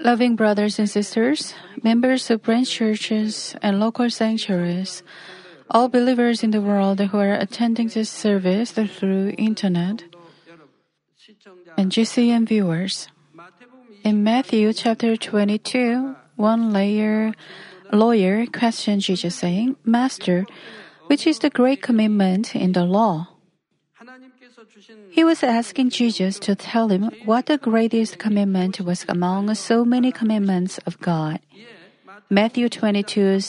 Loving brothers and sisters, members of branch churches and local sanctuaries, all believers in the world who are attending this service through internet, and GCN viewers. In Matthew chapter 22, one layer, lawyer questioned Jesus saying, Master, which is the great commandment in the law? He was asking Jesus to tell him what the greatest commandment was among so many commandments of God. Matthew 22,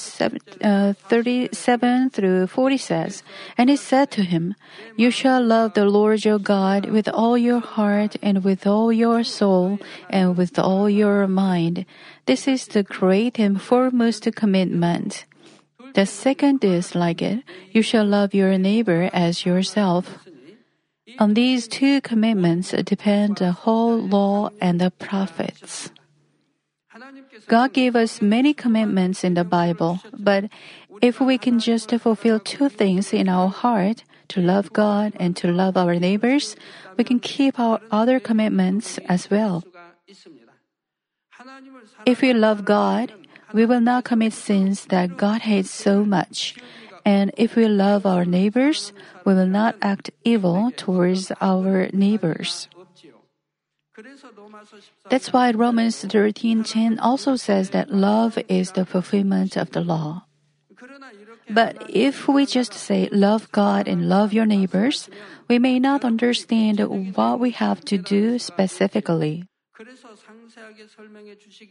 uh, 37 through 40 says, And he said to him, You shall love the Lord your God with all your heart and with all your soul and with all your mind. This is the great and foremost commandment. The second is like it, you shall love your neighbor as yourself. On these two commandments depend the whole law and the prophets. God gave us many commandments in the Bible, but if we can just fulfill two things in our heart, to love God and to love our neighbors, we can keep our other commandments as well. If we love God, we will not commit sins that God hates so much. And if we love our neighbors, we will not act evil towards our neighbors. That's why Romans 13:10 also says that love is the fulfillment of the law. But if we just say love God and love your neighbors, we may not understand what we have to do specifically.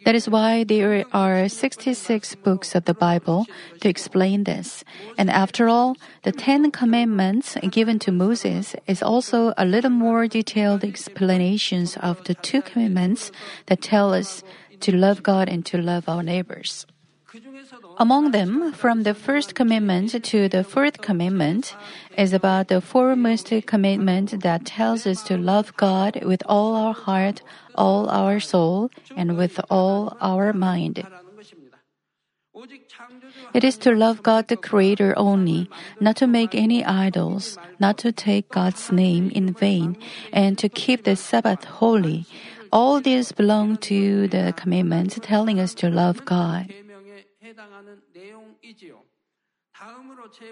That is why there are 66 books of the Bible to explain this. And after all, the Ten Commandments given to Moses is also a little more detailed explanations of the two commandments that tell us to love God and to love our neighbors. Among them, from the first commandment to the fourth commandment, is about the foremost commandment that tells us to love God with all our heart, all our soul, and with all our mind. It is to love God the Creator only, not to make any idols, not to take God's name in vain, and to keep the Sabbath holy. All these belong to the commandments telling us to love God.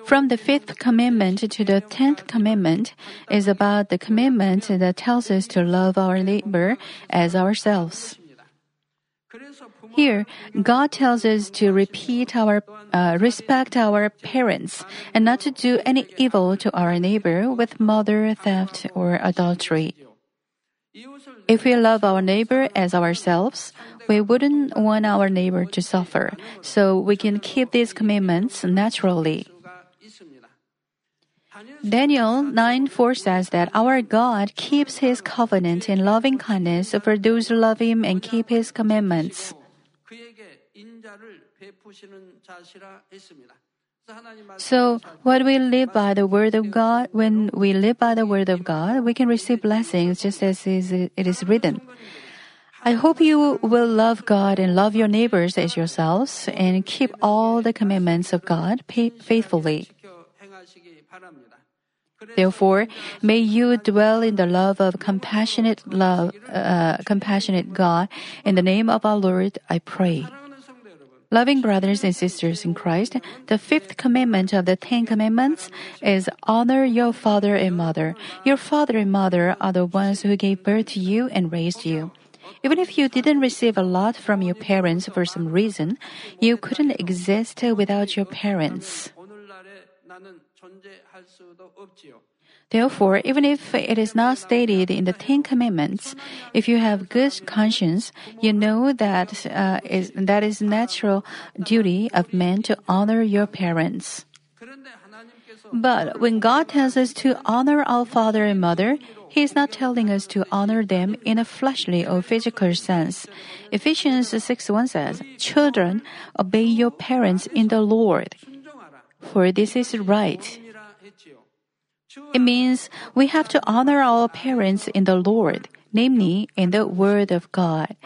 From the fifth commandment to the tenth commandment is about the commandment that tells us to love our neighbor as ourselves. Here, God tells us to repeat our, uh, respect our parents and not to do any evil to our neighbor with murder, theft, or adultery. If we love our neighbor as ourselves, we wouldn't want our neighbor to suffer, so we can keep these commandments naturally. Daniel 9 4 says that our God keeps his covenant in loving kindness for those who love him and keep his commandments. So, when we live by the word of God, when we live by the word of God, we can receive blessings just as it is written. I hope you will love God and love your neighbors as yourselves and keep all the commandments of God faithfully. Therefore, may you dwell in the love of compassionate love, uh, compassionate God. In the name of our Lord, I pray. Loving brothers and sisters in Christ, the fifth commandment of the Ten Commandments is honor your father and mother. Your father and mother are the ones who gave birth to you and raised you. Even if you didn't receive a lot from your parents for some reason, you couldn't exist without your parents. Therefore, even if it is not stated in the Ten Commandments, if you have good conscience, you know that uh, is, that is natural duty of men to honor your parents. But when God tells us to honor our father and mother, He is not telling us to honor them in a fleshly or physical sense. Ephesians 6 1 says, Children, obey your parents in the Lord, for this is right. It means we have to honor our parents in the Lord, namely in the Word of God.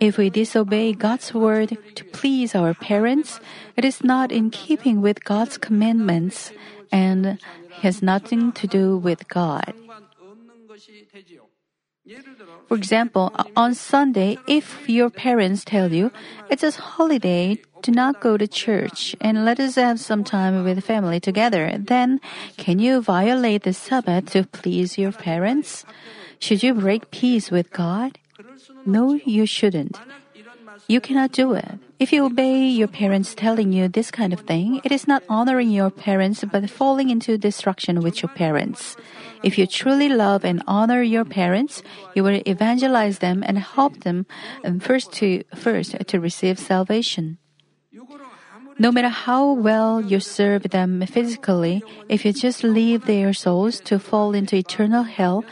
If we disobey God's word to please our parents, it is not in keeping with God's commandments and has nothing to do with God. For example, on Sunday, if your parents tell you it's a holiday, do not go to church and let us have some time with family together, then can you violate the Sabbath to please your parents? Should you break peace with God? No, you shouldn't. You cannot do it. If you obey your parents telling you this kind of thing, it is not honoring your parents but falling into destruction with your parents. If you truly love and honor your parents, you will evangelize them and help them um, first to first to receive salvation. No matter how well you serve them physically, if you just leave their souls to fall into eternal hell,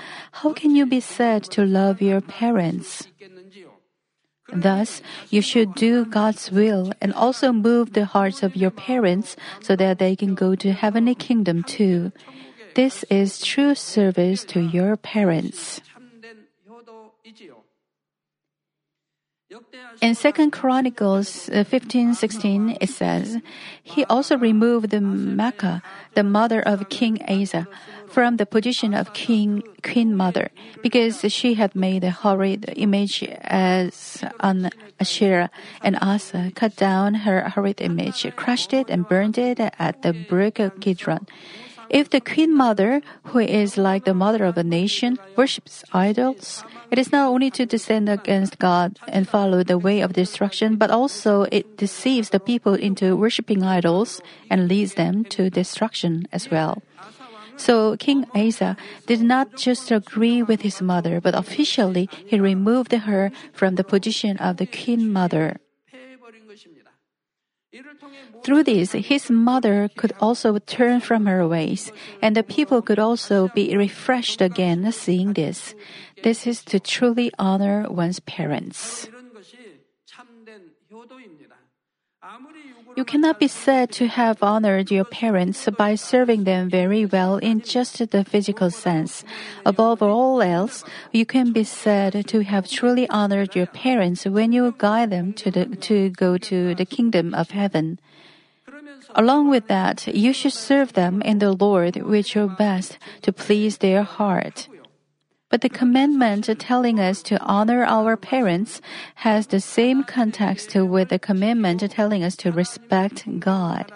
how can you be said to love your parents? Thus, you should do God's will and also move the hearts of your parents so that they can go to heavenly kingdom too. This is true service to your parents. In 2 Chronicles 15:16 uh, it says, He also removed Maacah, the mother of King Asa, from the position of king queen mother because she had made a horrid image as an Asherah, and Asa cut down her horrid image, crushed it, and burned it at the brook of Kidron. If the queen mother, who is like the mother of a nation, worships idols, it is not only to descend against God and follow the way of destruction, but also it deceives the people into worshipping idols and leads them to destruction as well. So King Asa did not just agree with his mother, but officially he removed her from the position of the queen mother. Through this, his mother could also turn from her ways, and the people could also be refreshed again seeing this. This is to truly honor one's parents. You cannot be said to have honored your parents by serving them very well in just the physical sense. Above all else, you can be said to have truly honored your parents when you guide them to, the, to go to the kingdom of heaven. Along with that, you should serve them in the Lord with your best to please their heart. But the commandment telling us to honor our parents has the same context with the commandment telling us to respect God.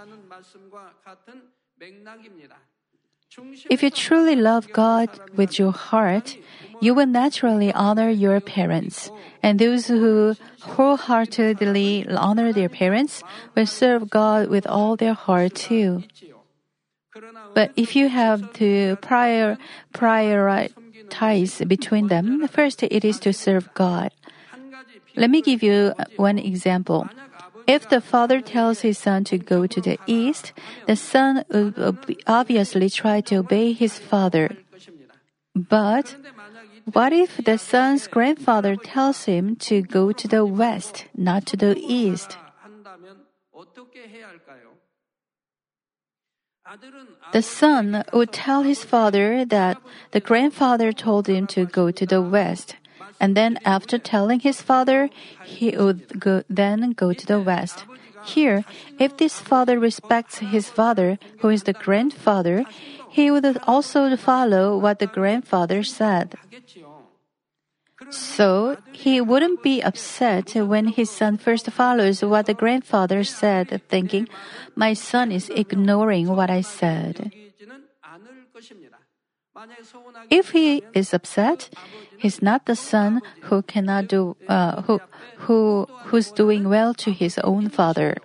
If you truly love God with your heart, you will naturally honor your parents. And those who wholeheartedly honor their parents will serve God with all their heart too. But if you have to prior, prioritize ties between them, first it is to serve God. Let me give you one example. If the father tells his son to go to the east, the son will obviously try to obey his father. But what if the son's grandfather tells him to go to the west, not to the east? The son would tell his father that the grandfather told him to go to the west. And then after telling his father, he would go, then go to the west. Here, if this father respects his father, who is the grandfather, he would also follow what the grandfather said. So he wouldn't be upset when his son first follows what the grandfather said, thinking, My son is ignoring what I said. If he is upset, he's not the son who cannot do uh, who who who's doing well to his own father.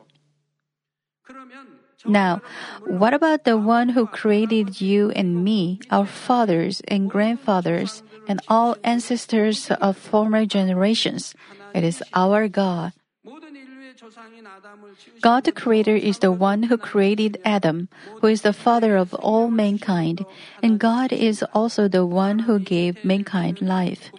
Now, what about the one who created you and me, our fathers and grandfathers, and all ancestors of former generations? It is our God. God the Creator is the one who created Adam, who is the father of all mankind, and God is also the one who gave mankind life.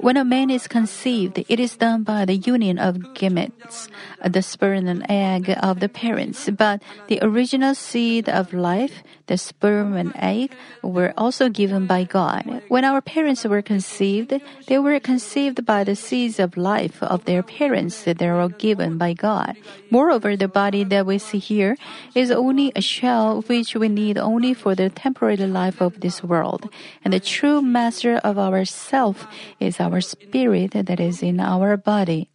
When a man is conceived, it is done by the union of gametes, the sperm and egg of the parents, but the original seed of life, the sperm and egg, were also given by God. When our parents were conceived, they were conceived by the seeds of life of their parents that were given by God. Moreover, the body that we see here is only a shell which we need only for the temporary life of this world. And the true master of our self is our spirit that is in our body.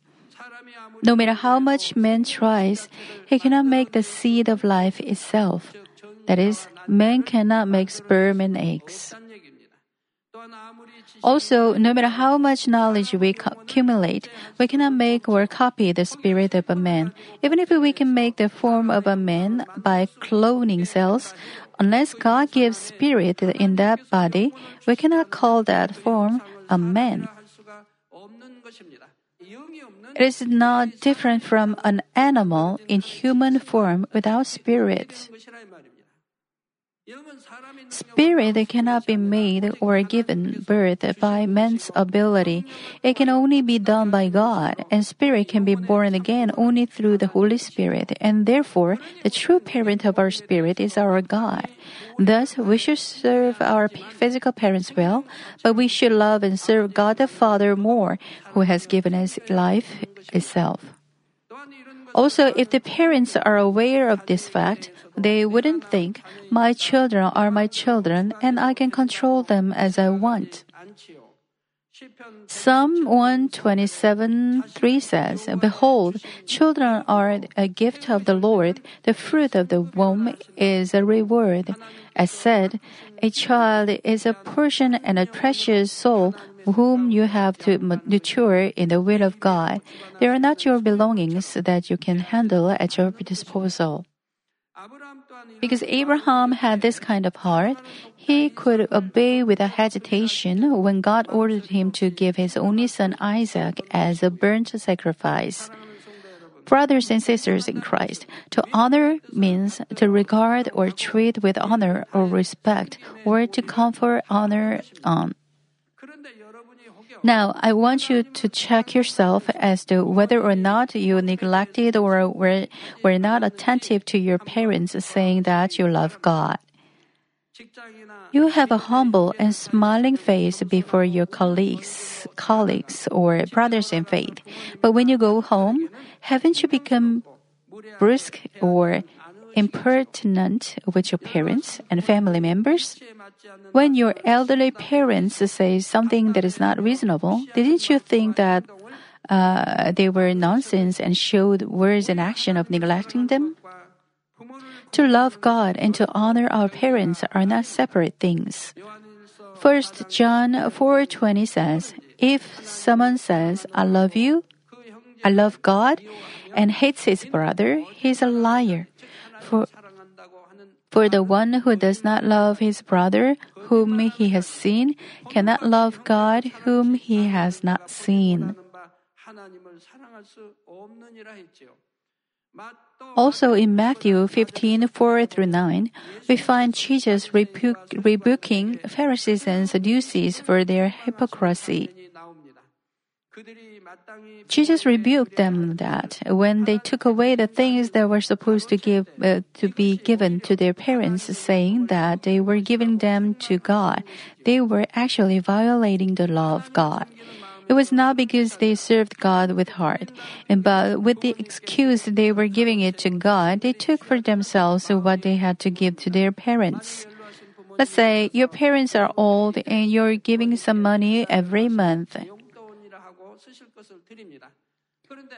No matter how much man tries, he cannot make the seed of life itself. That is, man cannot make sperm and eggs. Also, no matter how much knowledge we accumulate, we cannot make or copy the spirit of a man. Even if we can make the form of a man by cloning cells, unless God gives spirit in that body, we cannot call that form a man. It is not different from an animal in human form without spirit. Spirit cannot be made or given birth by man's ability. It can only be done by God, and spirit can be born again only through the Holy Spirit, and therefore the true parent of our spirit is our God. Thus, we should serve our physical parents well, but we should love and serve God the Father more, who has given us life itself. Also, if the parents are aware of this fact, they wouldn't think, my children are my children and I can control them as I want. Psalm 127 3 says, Behold, children are a gift of the Lord, the fruit of the womb is a reward. As said, a child is a portion and a precious soul whom you have to mature in the will of God. They are not your belongings that you can handle at your disposal. Because Abraham had this kind of heart, he could obey without hesitation when God ordered him to give his only son Isaac as a burnt sacrifice. Brothers and sisters in Christ, to honor means to regard or treat with honor or respect, or to confer honor on. Now, I want you to check yourself as to whether or not you neglected or were, were not attentive to your parents saying that you love God. You have a humble and smiling face before your colleagues, colleagues or brothers in faith. But when you go home, haven't you become brusque or impertinent with your parents and family members? When your elderly parents say something that is not reasonable, didn't you think that uh, they were nonsense and showed words and action of neglecting them? To love God and to honor our parents are not separate things. 1 John 4:20 says, "If someone says, I love you, I love God, and hates his brother, he is a liar. For, for the one who does not love his brother, whom he has seen, cannot love God, whom he has not seen. Also in Matthew 15, 4 through 9, we find Jesus rebuke, rebuking Pharisees and Sadducees for their hypocrisy. Jesus rebuked them that when they took away the things that were supposed to give uh, to be given to their parents, saying that they were giving them to God, they were actually violating the law of God. It was not because they served God with heart, but with the excuse they were giving it to God, they took for themselves what they had to give to their parents. Let's say your parents are old and you're giving some money every month.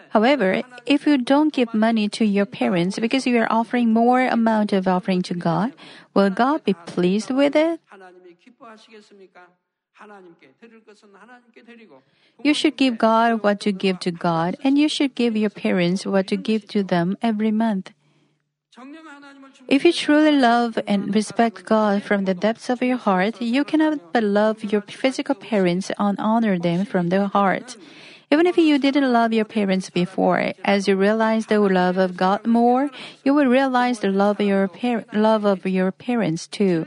However, if you don't give money to your parents because you are offering more amount of offering to God, will God be pleased with it? You should give God what to give to God, and you should give your parents what to give to them every month. If you truly love and respect God from the depths of your heart, you cannot but love your physical parents and honor them from the heart. Even if you didn't love your parents before, as you realize the love of God more, you will realize the love of your par- love of your parents too.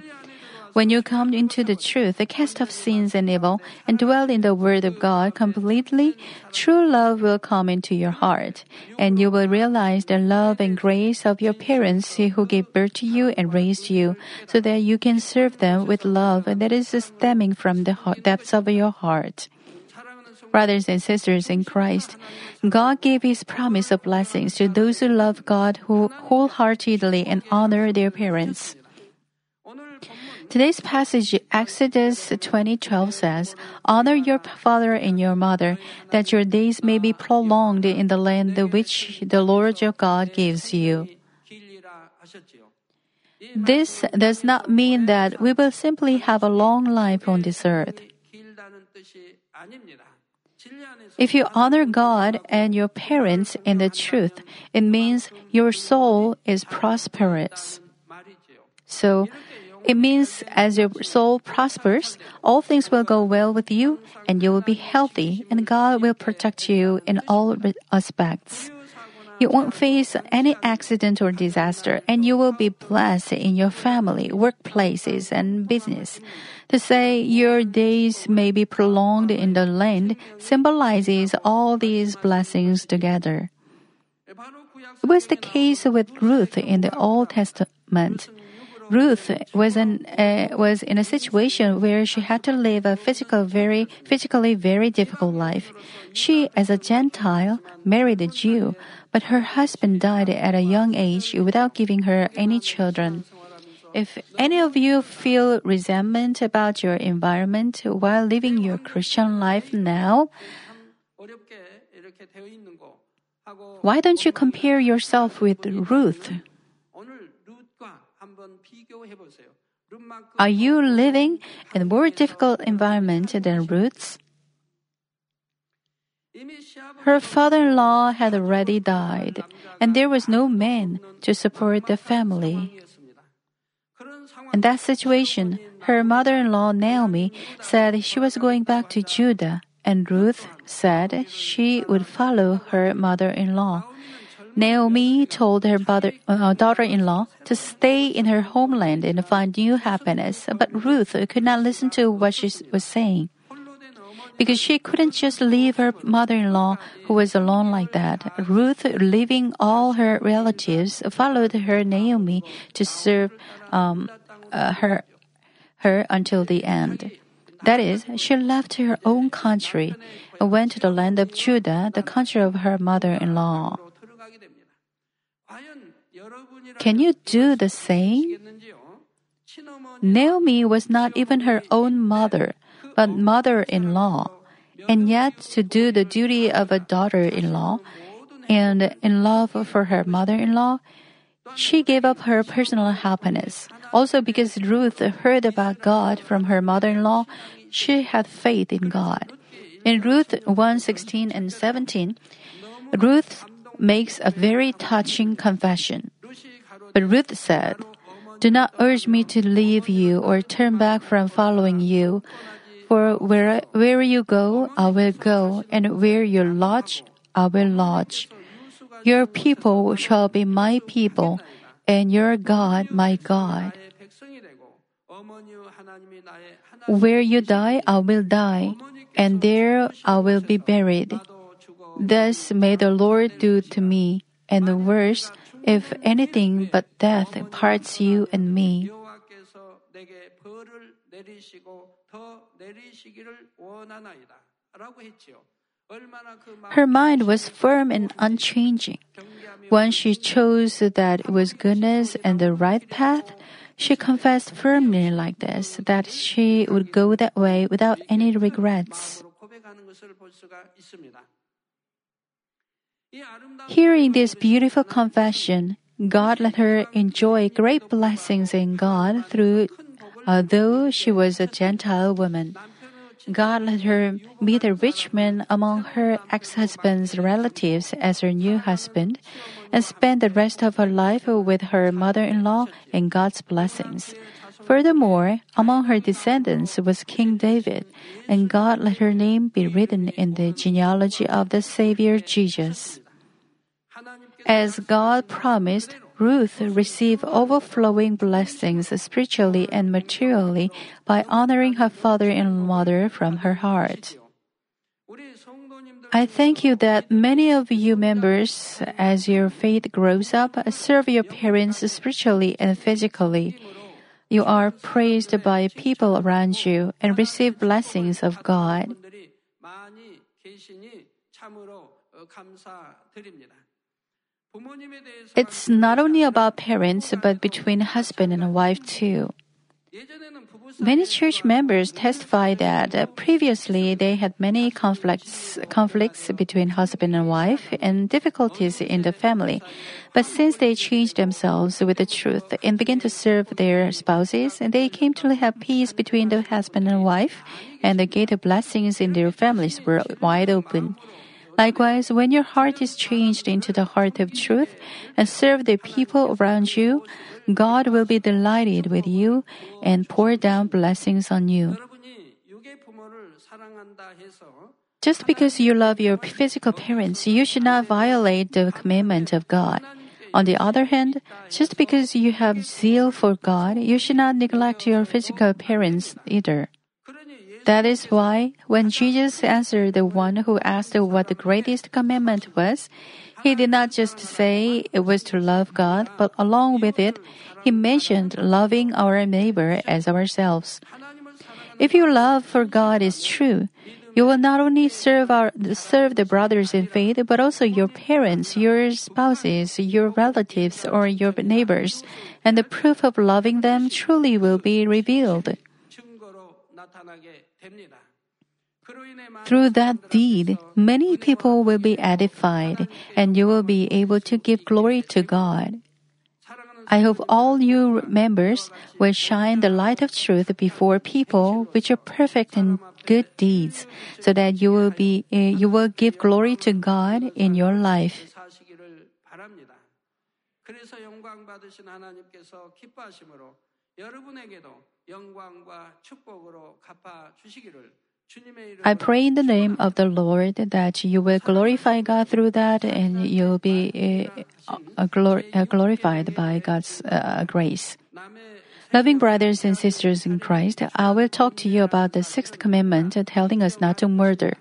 When you come into the truth, the cast off sins and evil, and dwell in the Word of God completely, true love will come into your heart, and you will realize the love and grace of your parents who gave birth to you and raised you, so that you can serve them with love that is stemming from the depths of your heart. Brothers and sisters in Christ, God gave His promise of blessings to those who love God who wholeheartedly and honor their parents. Today's passage, Exodus 20:12 says, "Honor your father and your mother, that your days may be prolonged in the land which the Lord your God gives you." This does not mean that we will simply have a long life on this earth. If you honor God and your parents in the truth, it means your soul is prosperous. So, it means as your soul prospers, all things will go well with you and you will be healthy and God will protect you in all aspects. You won't face any accident or disaster and you will be blessed in your family, workplaces, and business. To say your days may be prolonged in the land symbolizes all these blessings together. It was the case with Ruth in the Old Testament. Ruth was in uh, was in a situation where she had to live a physical very physically very difficult life. She, as a Gentile, married a Jew, but her husband died at a young age without giving her any children. If any of you feel resentment about your environment while living your Christian life now, why don't you compare yourself with Ruth? Are you living in a more difficult environment than Ruth's? Her father in law had already died, and there was no man to support the family. In that situation, her mother in law Naomi said she was going back to Judah, and Ruth said she would follow her mother in law. Naomi told her uh, daughter-in-law to stay in her homeland and find new happiness, but Ruth could not listen to what she was saying. Because she couldn't just leave her mother-in-law who was alone like that. Ruth, leaving all her relatives, followed her Naomi to serve um, uh, her her until the end. That is, she left her own country and went to the land of Judah, the country of her mother-in-law. Can you do the same? Naomi was not even her own mother, but mother in law, and yet to do the duty of a daughter in law, and in love for her mother in law, she gave up her personal happiness. Also, because Ruth heard about God from her mother in law, she had faith in God. In Ruth 1 16 and 17, Ruth makes a very touching confession. But Ruth said, Do not urge me to leave you or turn back from following you. For where, where you go, I will go, and where you lodge, I will lodge. Your people shall be my people, and your God my God. Where you die, I will die, and there I will be buried. Thus may the Lord do to me, and the worse, if anything but death parts you and me. Her mind was firm and unchanging. Once she chose that it was goodness and the right path, she confessed firmly like this that she would go that way without any regrets. Hearing this beautiful confession, God let her enjoy great blessings in God through, uh, although she was a Gentile woman. God let her meet a rich man among her ex-husband's relatives as her new husband, and spend the rest of her life with her mother-in-law and God's blessings. Furthermore, among her descendants was King David, and God let her name be written in the genealogy of the Savior Jesus. As God promised, Ruth received overflowing blessings spiritually and materially by honoring her father and mother from her heart. I thank you that many of you members, as your faith grows up, serve your parents spiritually and physically. You are praised by people around you and receive blessings of God. It's not only about parents, but between husband and wife too. Many church members testify that uh, previously they had many conflicts, conflicts between husband and wife and difficulties in the family. But since they changed themselves with the truth and began to serve their spouses, they came to have peace between the husband and wife, and the gate of blessings in their families were wide open. Likewise, when your heart is changed into the heart of truth and serve the people around you, God will be delighted with you and pour down blessings on you. Just because you love your physical parents, you should not violate the commandment of God. On the other hand, just because you have zeal for God, you should not neglect your physical parents either. That is why, when Jesus answered the one who asked what the greatest commandment was, he did not just say it was to love God, but along with it, he mentioned loving our neighbor as ourselves. If your love for God is true, you will not only serve our serve the brothers in faith, but also your parents, your spouses, your relatives, or your neighbors, and the proof of loving them truly will be revealed. Through that deed, many people will be edified, and you will be able to give glory to God. I hope all you members will shine the light of truth before people which are perfect in good deeds, so that you will be uh, you will give glory to God in your life. I pray in the name of the Lord that you will glorify God through that and you'll be uh, glor- uh, glorified by God's uh, grace. Loving brothers and sisters in Christ, I will talk to you about the sixth commandment telling us not to murder.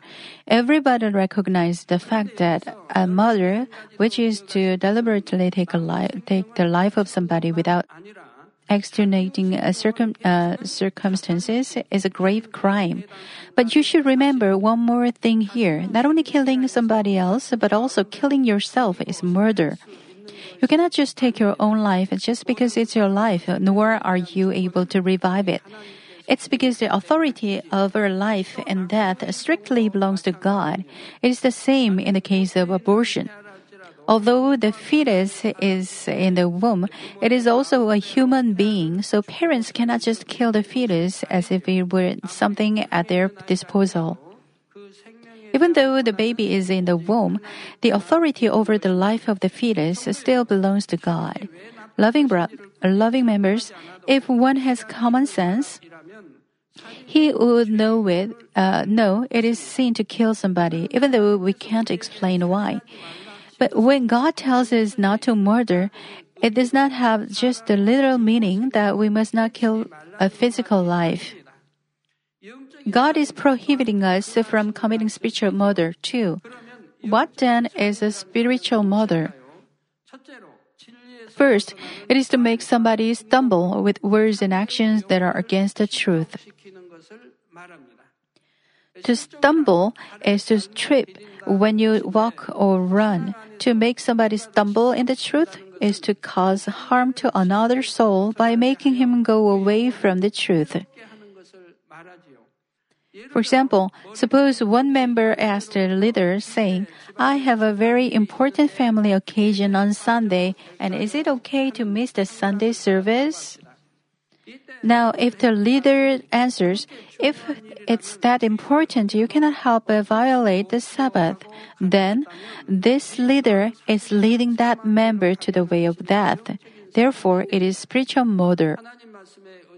Everybody recognizes the fact that a murder, which is to deliberately take, li- take the life of somebody without extenuating uh, circum, uh, circumstances is a grave crime. But you should remember one more thing here. Not only killing somebody else, but also killing yourself is murder. You cannot just take your own life just because it's your life, nor are you able to revive it. It's because the authority over life and death strictly belongs to God. It is the same in the case of abortion. Although the fetus is in the womb, it is also a human being, so parents cannot just kill the fetus as if it were something at their disposal. Even though the baby is in the womb, the authority over the life of the fetus still belongs to God. Loving, bro- loving members, if one has common sense, he would know it, uh, know it is sin to kill somebody, even though we can't explain why. But when God tells us not to murder, it does not have just the literal meaning that we must not kill a physical life. God is prohibiting us from committing spiritual murder too. What then is a spiritual murder? First, it is to make somebody stumble with words and actions that are against the truth. To stumble is to trip when you walk or run. To make somebody stumble in the truth is to cause harm to another soul by making him go away from the truth. For example, suppose one member asked the leader, saying, I have a very important family occasion on Sunday, and is it okay to miss the Sunday service? Now, if the leader answers, if it's that important, you cannot help but violate the Sabbath, then this leader is leading that member to the way of death. Therefore, it is spiritual murder.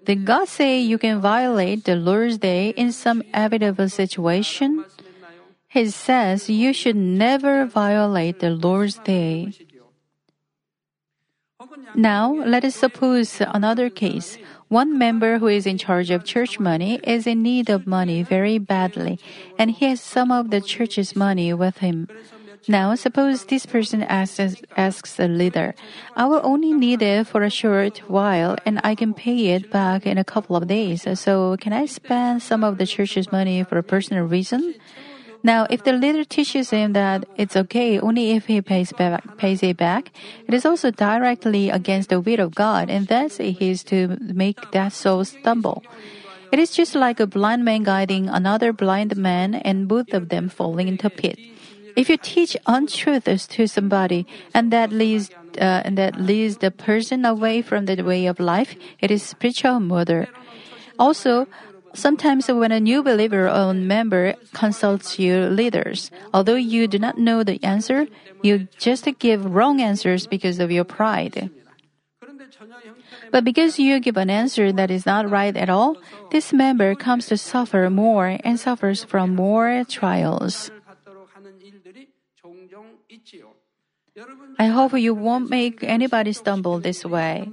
Did God say you can violate the Lord's day in some inevitable situation? He says you should never violate the Lord's day. Now, let us suppose another case. One member who is in charge of church money is in need of money very badly, and he has some of the church's money with him. Now, suppose this person asks, asks the leader, I will only need it for a short while and I can pay it back in a couple of days. So, can I spend some of the church's money for a personal reason? Now, if the leader teaches him that it's okay only if he pays back, pays it back, it is also directly against the will of God, and thus he is to make that soul stumble. It is just like a blind man guiding another blind man, and both of them falling into a pit. If you teach untruths to somebody, and that leads uh, and that leads the person away from the way of life, it is spiritual murder. Also, Sometimes when a new believer or member consults your leaders, although you do not know the answer, you just give wrong answers because of your pride. But because you give an answer that is not right at all, this member comes to suffer more and suffers from more trials. I hope you won't make anybody stumble this way.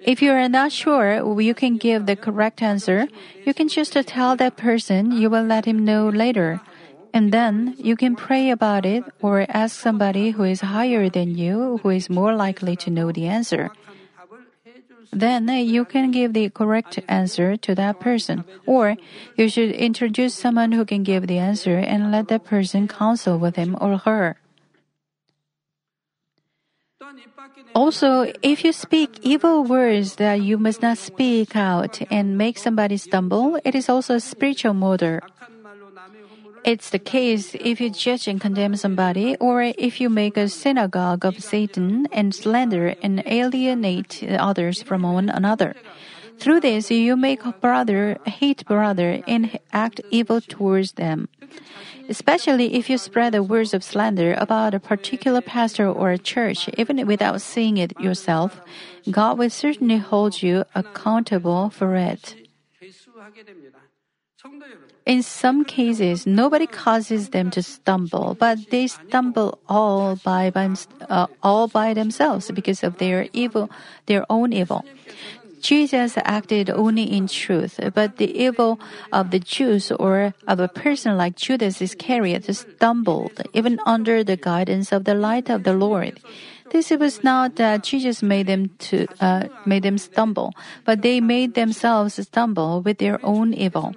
If you are not sure you can give the correct answer, you can just tell that person you will let him know later. And then you can pray about it or ask somebody who is higher than you who is more likely to know the answer. Then you can give the correct answer to that person. Or you should introduce someone who can give the answer and let that person counsel with him or her. Also, if you speak evil words that you must not speak out and make somebody stumble, it is also a spiritual murder. It's the case if you judge and condemn somebody, or if you make a synagogue of Satan and slander and alienate others from one another. Through this, you make brother hate brother and act evil towards them especially if you spread the words of slander about a particular pastor or a church, even without seeing it yourself, God will certainly hold you accountable for it. In some cases, nobody causes them to stumble, but they stumble all by, by uh, all by themselves because of their evil, their own evil. Jesus acted only in truth, but the evil of the Jews or of a person like Judas Iscariot stumbled even under the guidance of the light of the Lord. This was not that Jesus made them to uh, made them stumble, but they made themselves stumble with their own evil.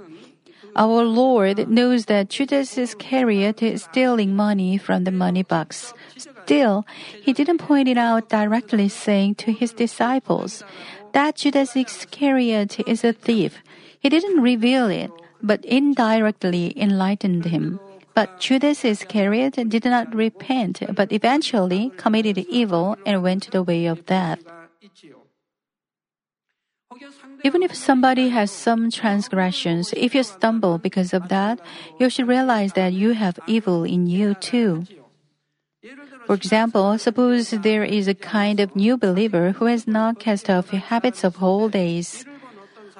Our Lord knows that Judas Iscariot is stealing money from the money box. Still, he didn't point it out directly, saying to his disciples, that Judas Iscariot is a thief. He didn't reveal it, but indirectly enlightened him. But Judas Iscariot did not repent, but eventually committed evil and went the way of death. Even if somebody has some transgressions, if you stumble because of that, you should realize that you have evil in you too. For example, suppose there is a kind of new believer who has not cast off habits of whole days.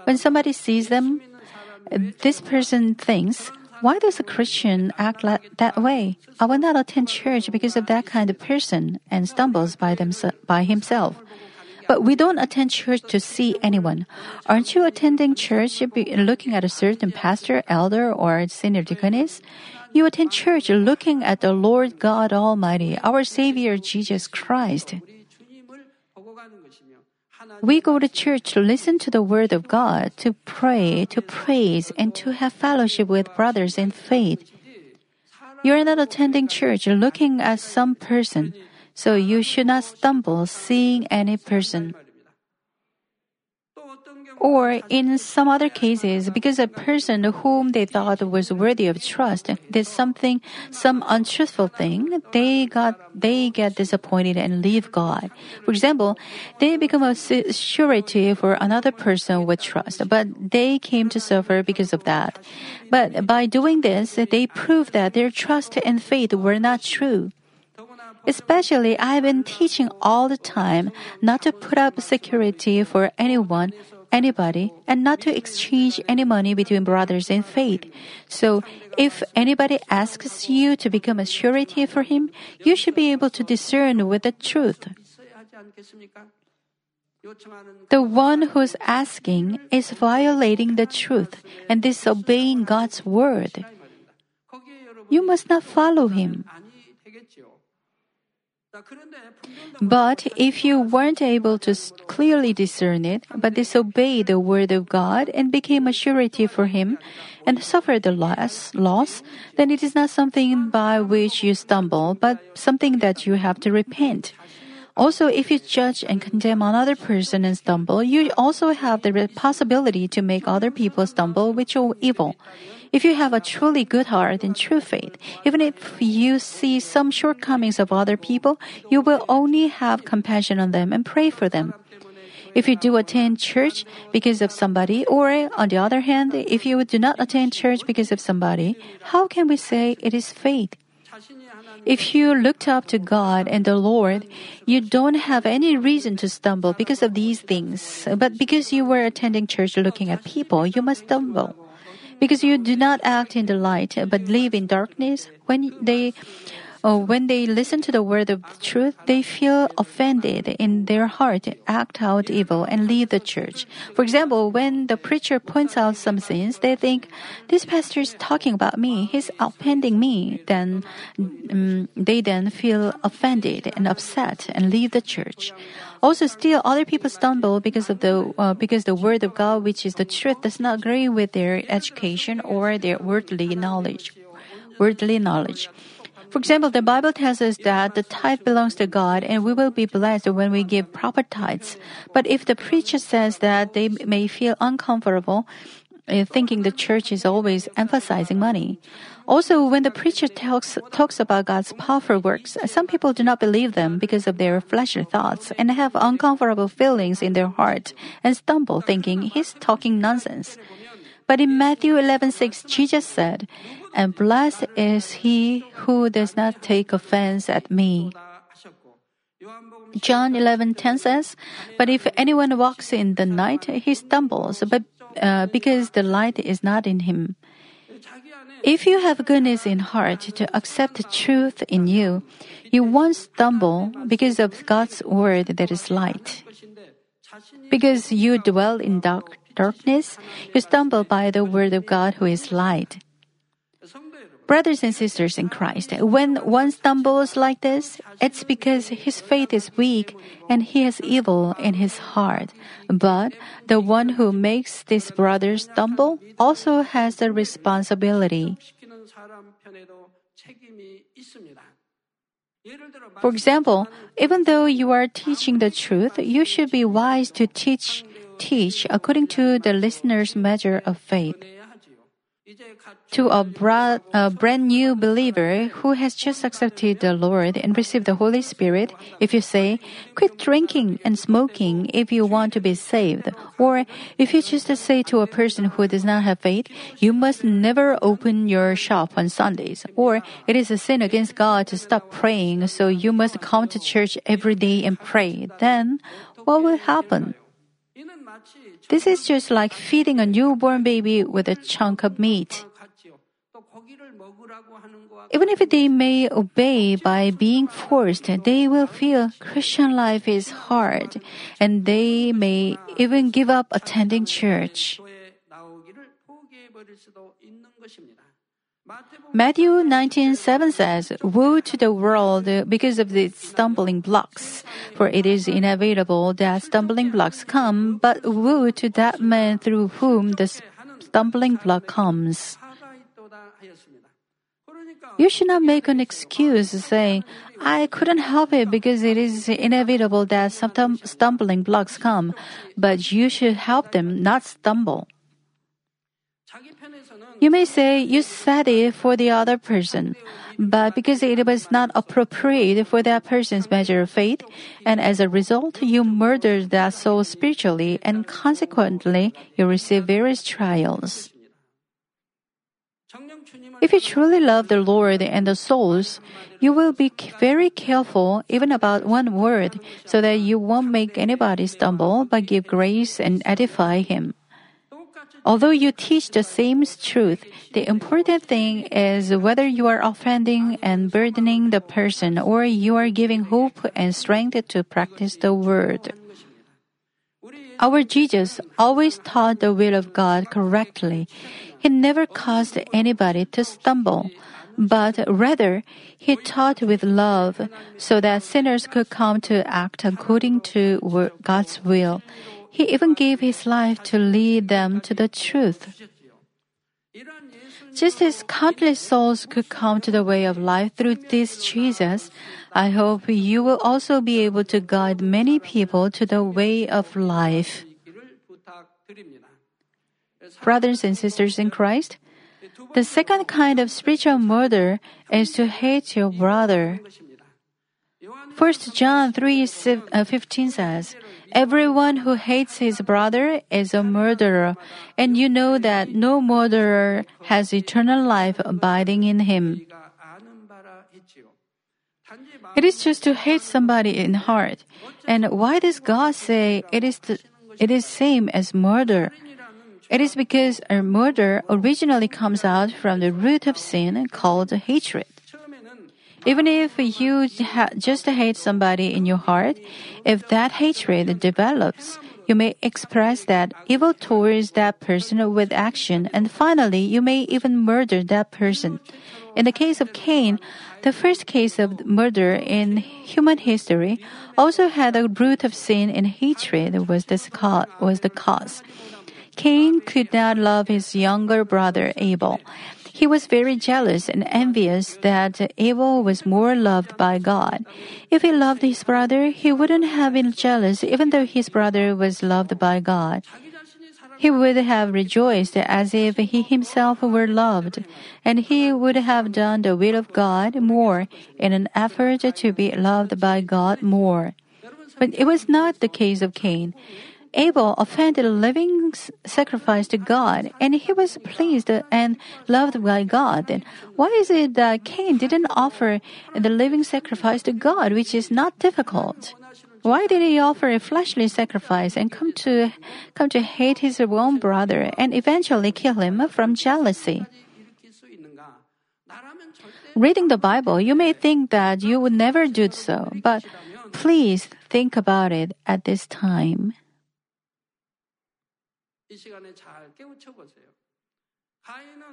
When somebody sees them, this person thinks, why does a Christian act like that way? I will not attend church because of that kind of person and stumbles by, them, by himself. But we don't attend church to see anyone. Aren't you attending church looking at a certain pastor, elder, or senior deaconess? You attend church looking at the Lord God Almighty, our Savior Jesus Christ. We go to church to listen to the Word of God, to pray, to praise, and to have fellowship with brothers in faith. You are not attending church looking at some person, so you should not stumble seeing any person. Or in some other cases, because a person whom they thought was worthy of trust did something, some untruthful thing, they got, they get disappointed and leave God. For example, they become a surety for another person with trust, but they came to suffer because of that. But by doing this, they prove that their trust and faith were not true. Especially, I've been teaching all the time not to put up security for anyone anybody and not to exchange any money between brothers in faith. So, if anybody asks you to become a surety for him, you should be able to discern with the truth. The one who's asking is violating the truth and disobeying God's word. You must not follow him. But if you weren't able to clearly discern it, but disobeyed the word of God and became a surety for him and suffered the loss, loss, then it is not something by which you stumble, but something that you have to repent. Also, if you judge and condemn another person and stumble, you also have the possibility to make other people stumble with your evil. If you have a truly good heart and true faith, even if you see some shortcomings of other people, you will only have compassion on them and pray for them. If you do attend church because of somebody, or on the other hand, if you do not attend church because of somebody, how can we say it is faith? If you looked up to God and the Lord, you don't have any reason to stumble because of these things. But because you were attending church looking at people, you must stumble. Because you do not act in the light, but live in darkness, when they uh, when they listen to the word of truth, they feel offended in their heart, act out evil, and leave the church. For example, when the preacher points out some sins, they think, this pastor is talking about me, he's offending me. Then um, they then feel offended and upset and leave the church. Also, still, other people stumble because of the uh, because the word of God, which is the truth, does not agree with their education or their worldly knowledge. Worldly knowledge. For example, the Bible tells us that the tithe belongs to God and we will be blessed when we give proper tithes. But if the preacher says that they may feel uncomfortable, uh, thinking the church is always emphasizing money. Also, when the preacher talks, talks about God's powerful works, some people do not believe them because of their fleshly thoughts and have uncomfortable feelings in their heart and stumble thinking he's talking nonsense. But in Matthew 11:6, Jesus said, "And blessed is he who does not take offense at me." John 11:10 says, "But if anyone walks in the night, he stumbles, but uh, because the light is not in him." If you have goodness in heart to accept truth in you, you won't stumble because of God's word that is light. Because you dwell in dark, darkness, you stumble by the word of God who is light. Brothers and sisters in Christ, when one stumbles like this, it's because his faith is weak and he has evil in his heart. But the one who makes this brother stumble also has the responsibility. For example, even though you are teaching the truth, you should be wise to teach teach according to the listener's measure of faith. To a, bra- a, brand new believer who has just accepted the Lord and received the Holy Spirit, if you say, quit drinking and smoking if you want to be saved, or if you just say to a person who does not have faith, you must never open your shop on Sundays, or it is a sin against God to stop praying, so you must come to church every day and pray, then what will happen? This is just like feeding a newborn baby with a chunk of meat. Even if they may obey by being forced, they will feel Christian life is hard and they may even give up attending church. Matthew 19:7 says, "Woe to the world because of its stumbling blocks, for it is inevitable that stumbling blocks come, but woe to that man through whom the stumbling block comes." You should not make an excuse saying, I couldn't help it because it is inevitable that some stumbling blocks come, but you should help them not stumble. You may say you said it for the other person, but because it was not appropriate for that person's measure of faith, and as a result, you murdered that soul spiritually, and consequently, you receive various trials. If you truly love the Lord and the souls, you will be very careful even about one word so that you won't make anybody stumble but give grace and edify him. Although you teach the same truth, the important thing is whether you are offending and burdening the person or you are giving hope and strength to practice the word. Our Jesus always taught the will of God correctly. He never caused anybody to stumble, but rather he taught with love so that sinners could come to act according to God's will. He even gave his life to lead them to the truth. Just as countless souls could come to the way of life through this Jesus, I hope you will also be able to guide many people to the way of life. Brothers and sisters in Christ, the second kind of spiritual murder is to hate your brother. 1 John 3 uh, 15 says, Everyone who hates his brother is a murderer, and you know that no murderer has eternal life abiding in him. It is just to hate somebody in heart. And why does God say it is the, it is same as murder? It is because a murder originally comes out from the root of sin called hatred. Even if you ha- just hate somebody in your heart, if that hatred develops, you may express that evil towards that person with action, and finally, you may even murder that person. In the case of Cain, the first case of murder in human history also had a root of sin and hatred was the, was the cause. Cain could not love his younger brother Abel. He was very jealous and envious that Abel was more loved by God. If he loved his brother, he wouldn't have been jealous even though his brother was loved by God. He would have rejoiced as if he himself were loved, and he would have done the will of God more in an effort to be loved by God more. But it was not the case of Cain. Abel offended a living sacrifice to God, and he was pleased and loved by God. Why is it that Cain didn't offer the living sacrifice to God, which is not difficult? Why did he offer a fleshly sacrifice and come to come to hate his own brother and eventually kill him from jealousy? Reading the Bible, you may think that you would never do so, but please think about it at this time.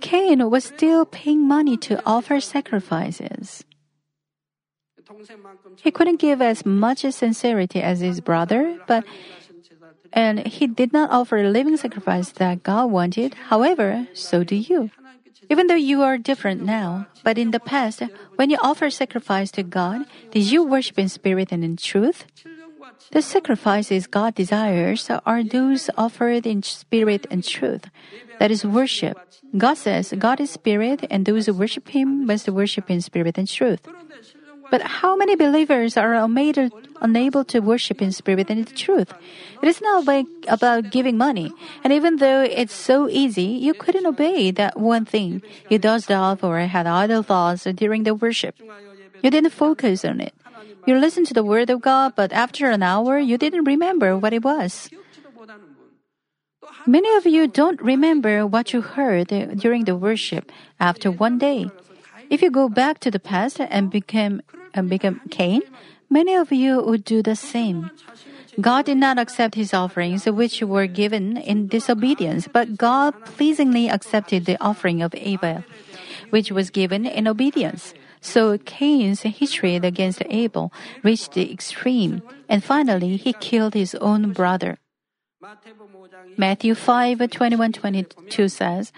Cain was still paying money to offer sacrifices. He couldn't give as much sincerity as his brother, but and he did not offer a living sacrifice that God wanted. However, so do you. Even though you are different now, but in the past, when you offer sacrifice to God, did you worship in spirit and in truth? The sacrifices God desires are those offered in spirit and truth. That is worship. God says God is spirit and those who worship Him must worship in spirit and truth. But how many believers are unable to worship in spirit and in truth? It is not about giving money. And even though it's so easy, you couldn't obey that one thing. You dozed off or had idle thoughts during the worship. You didn't focus on it. You listened to the word of God, but after an hour, you didn't remember what it was. Many of you don't remember what you heard during the worship after one day. If you go back to the past and become and become Cain, many of you would do the same. God did not accept his offerings, which were given in disobedience, but God pleasingly accepted the offering of Abel, which was given in obedience. So Cain's hatred against Abel reached the extreme, and finally he killed his own brother. Matthew 5 21 22 says,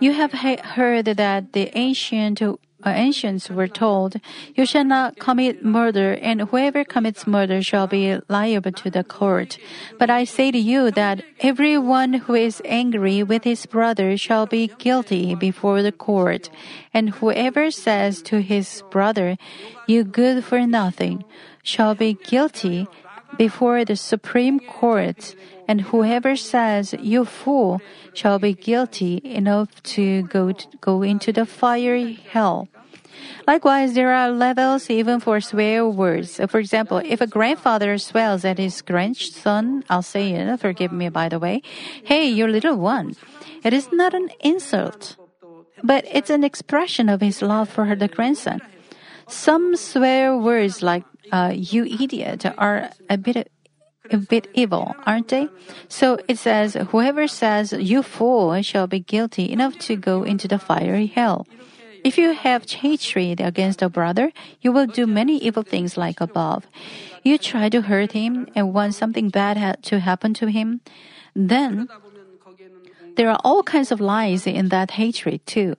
You have heard that the ancient Uh, ancients were told, You shall not commit murder, and whoever commits murder shall be liable to the court. But I say to you that everyone who is angry with his brother shall be guilty before the court. And whoever says to his brother, You good for nothing, shall be guilty before the Supreme Court, and whoever says, You fool, shall be guilty enough to go, to go into the fiery hell. Likewise, there are levels even for swear words. For example, if a grandfather swears at his grandson, I'll say it, forgive me by the way, hey, you little one. It is not an insult, but it's an expression of his love for her the grandson. Some swear words like uh, "you idiot" are a bit a bit evil, aren't they? So it says, "Whoever says you fool shall be guilty enough to go into the fiery hell." If you have hatred against a brother, you will do many evil things like above. You try to hurt him and want something bad ha- to happen to him. Then there are all kinds of lies in that hatred too.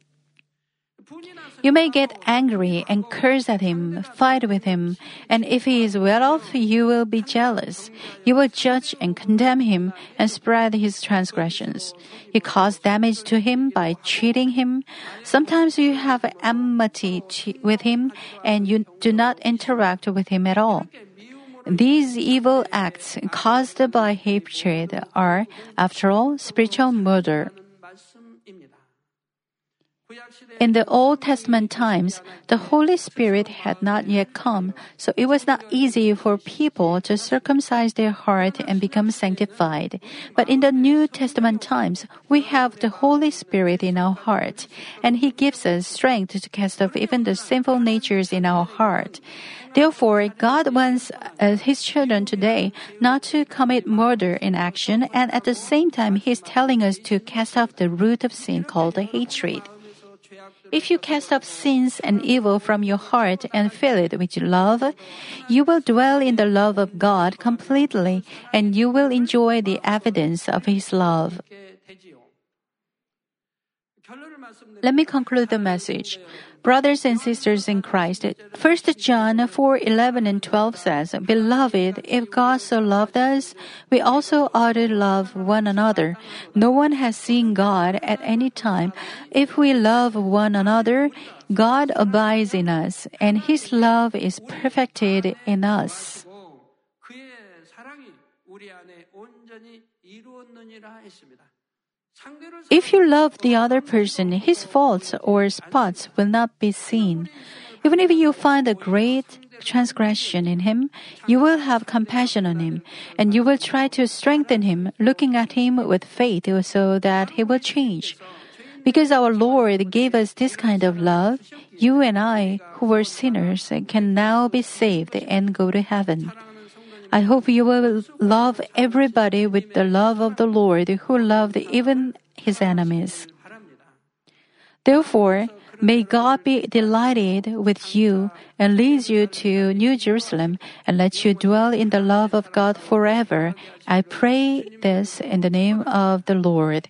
You may get angry and curse at him, fight with him, and if he is well off, you will be jealous. You will judge and condemn him and spread his transgressions. You cause damage to him by cheating him. Sometimes you have enmity with him and you do not interact with him at all. These evil acts caused by hatred are, after all, spiritual murder. In the Old Testament times, the Holy Spirit had not yet come, so it was not easy for people to circumcise their heart and become sanctified. But in the New Testament times, we have the Holy Spirit in our heart, and He gives us strength to cast off even the sinful natures in our heart. Therefore, God wants uh, His children today not to commit murder in action, and at the same time, He's telling us to cast off the root of sin called hatred. If you cast off sins and evil from your heart and fill it with love, you will dwell in the love of God completely and you will enjoy the evidence of His love. Let me conclude the message. Brothers and sisters in Christ, 1 John 4 11 and 12 says, Beloved, if God so loved us, we also ought to love one another. No one has seen God at any time. If we love one another, God abides in us, and His love is perfected in us. If you love the other person, his faults or spots will not be seen. Even if you find a great transgression in him, you will have compassion on him, and you will try to strengthen him, looking at him with faith so that he will change. Because our Lord gave us this kind of love, you and I, who were sinners, can now be saved and go to heaven. I hope you will love everybody with the love of the Lord who loved even his enemies. Therefore, may God be delighted with you and lead you to New Jerusalem and let you dwell in the love of God forever. I pray this in the name of the Lord.